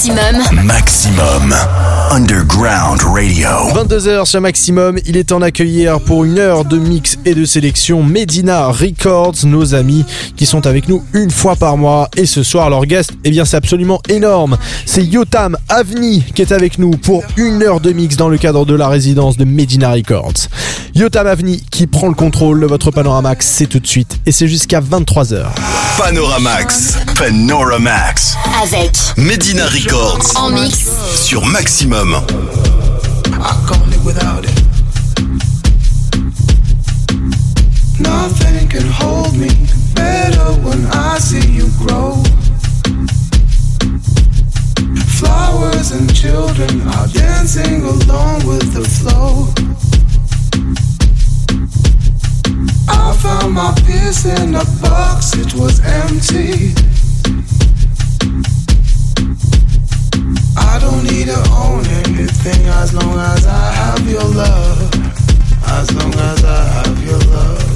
Maximum. Maximum. Underground Radio. 22h sur Maximum, il est temps d'accueillir pour une heure de mix et de sélection Medina Records, nos amis qui sont avec nous une fois par mois. Et ce soir, leur guest, eh bien, c'est absolument énorme. C'est Yotam Avni qui est avec nous pour une heure de mix dans le cadre de la résidence de Medina Records. Yotam Avni qui prend le contrôle de votre Panoramax, c'est tout de suite et c'est jusqu'à 23h. Panoramax. Panoramax. Avec Medina Records. en mix Sur Maximum. I can't live without it. Nothing can hold me better when I see you grow. Flowers and children are dancing along with the flow. I found my piece in a box, it was empty. I don't need to own anything as long as I have your love. As long as I have your love.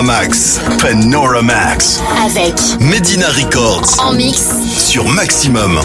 Panoramax. Panoramax. Avec Medina Records. en mix. Sur Maximum.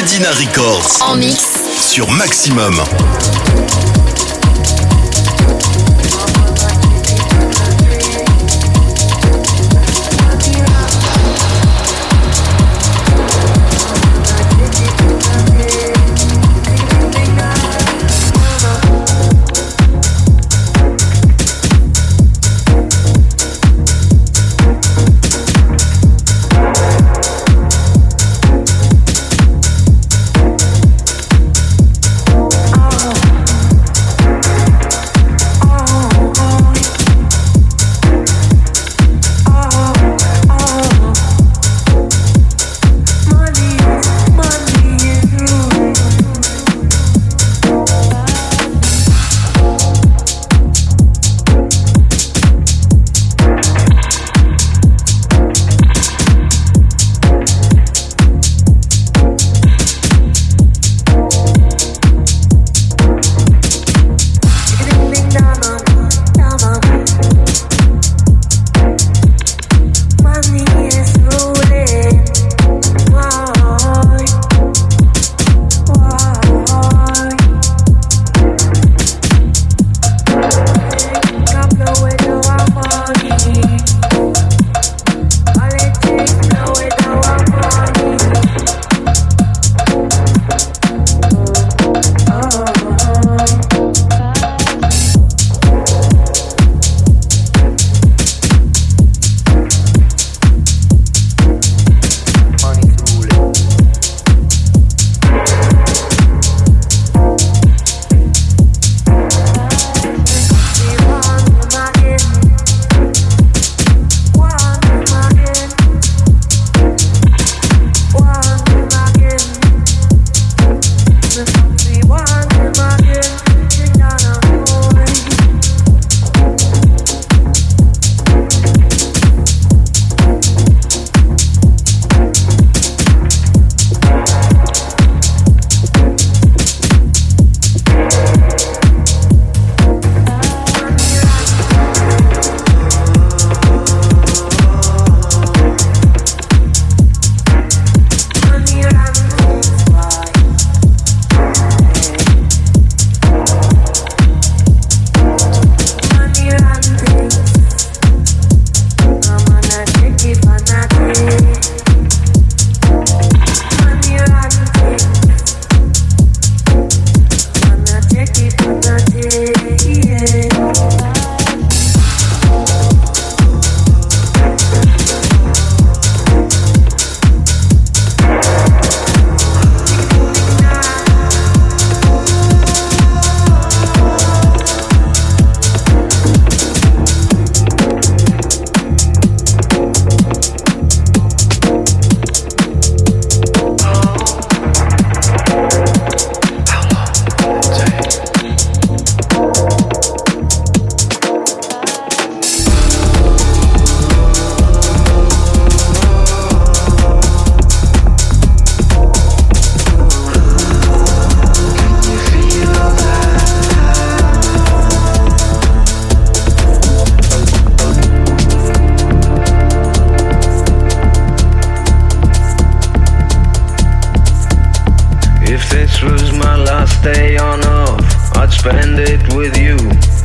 Medina Records. en mix Sur Maximum. I'd spend it with you.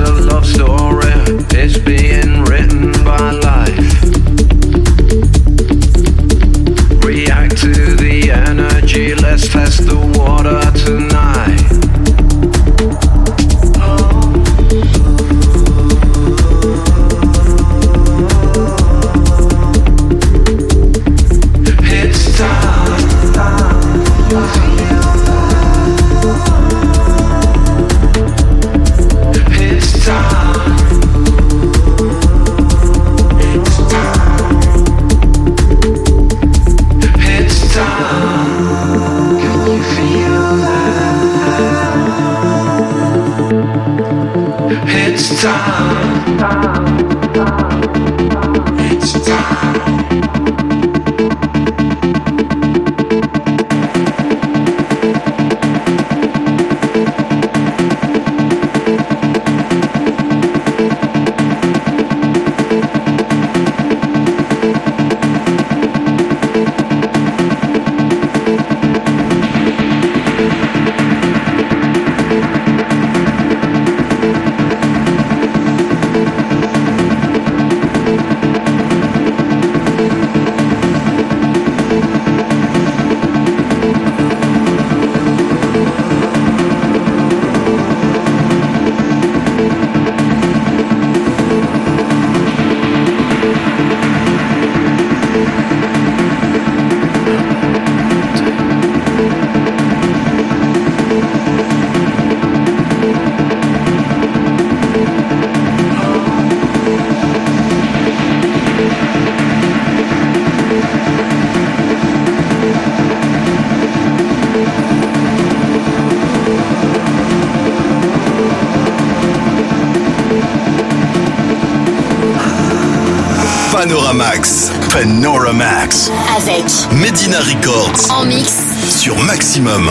a love story. Panoramax. Panoramax. Avec Medina Records. En mix. Sur Maximum.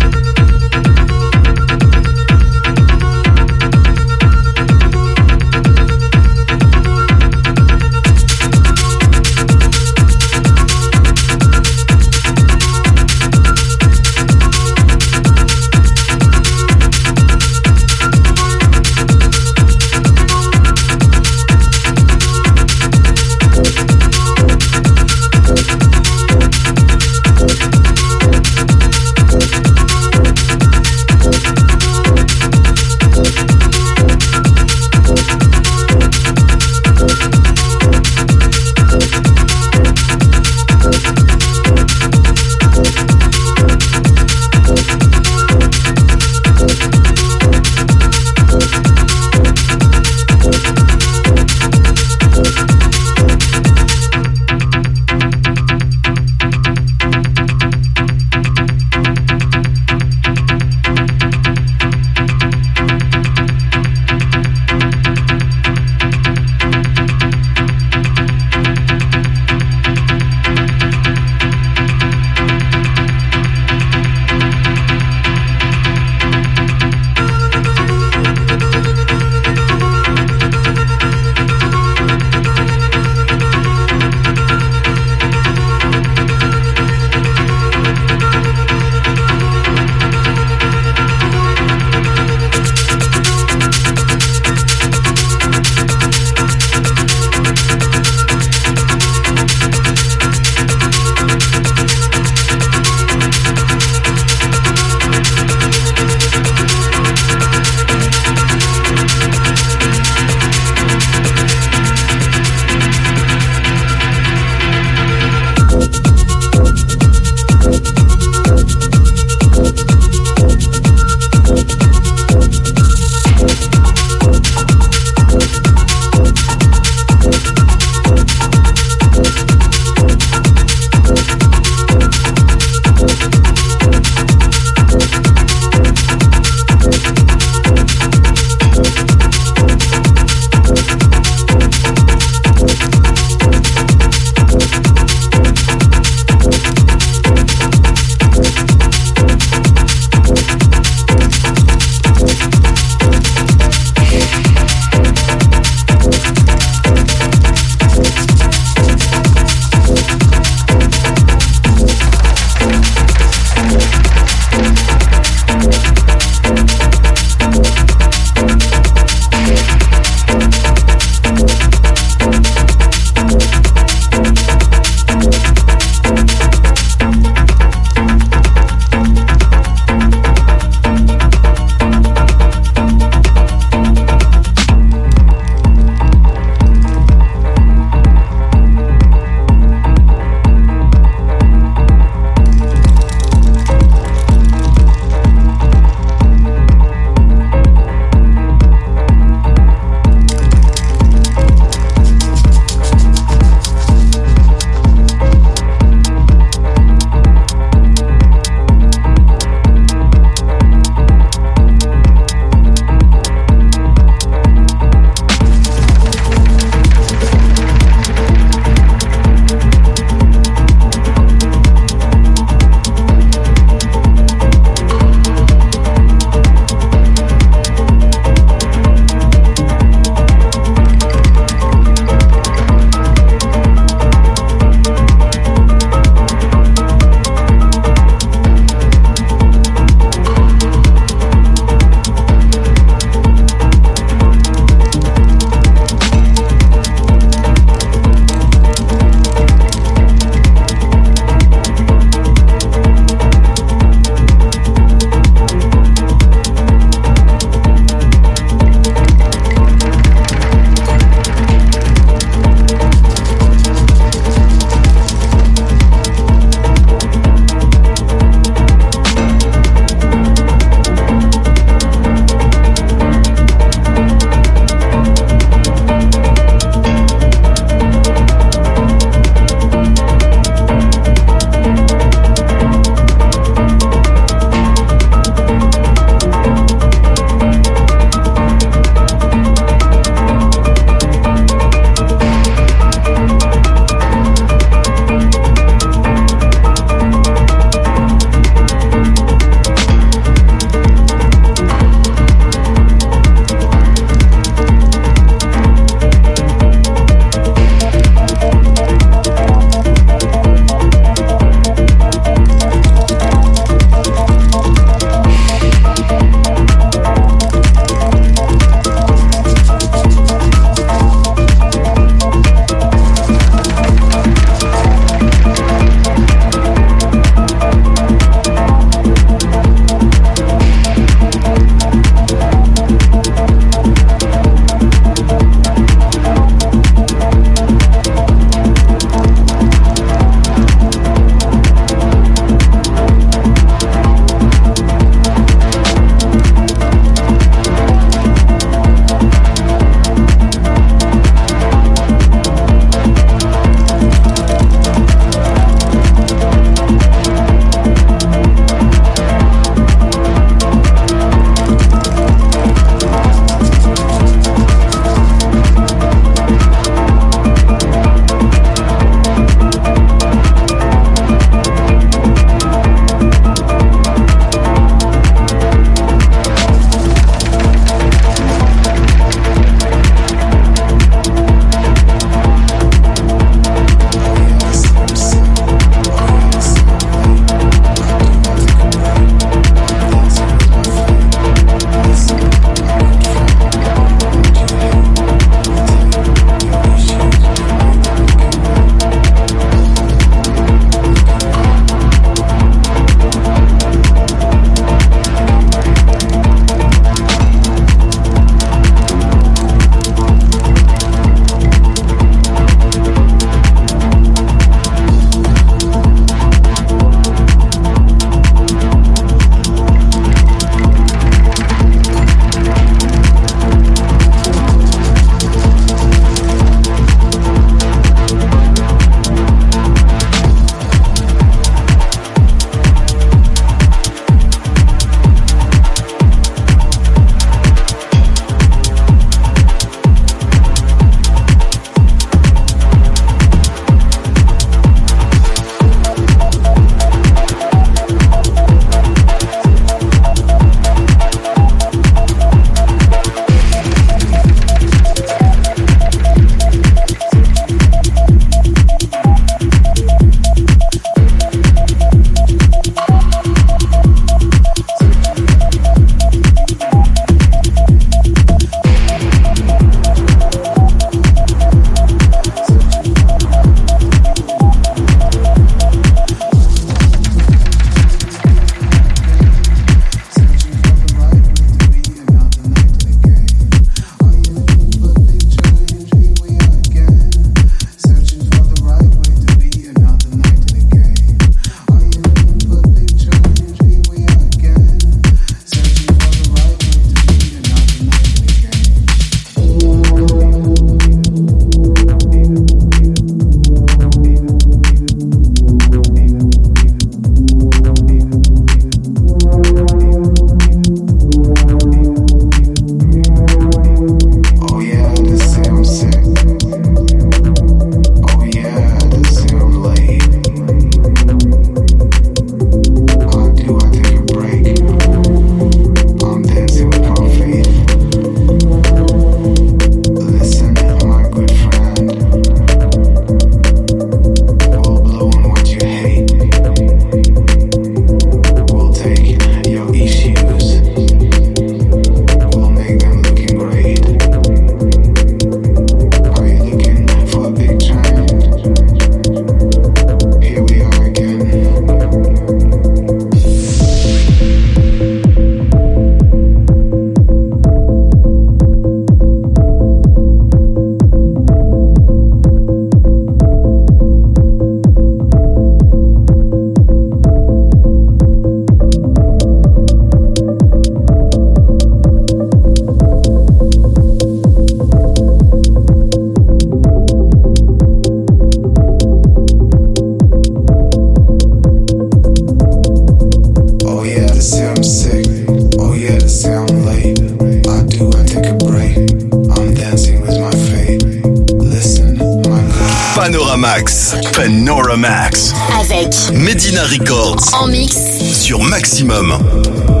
En mix Sur Maximum.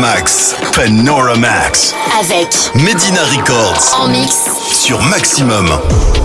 Max Avec Medina Records. En mix. Sur Maximum.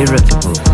irreparable.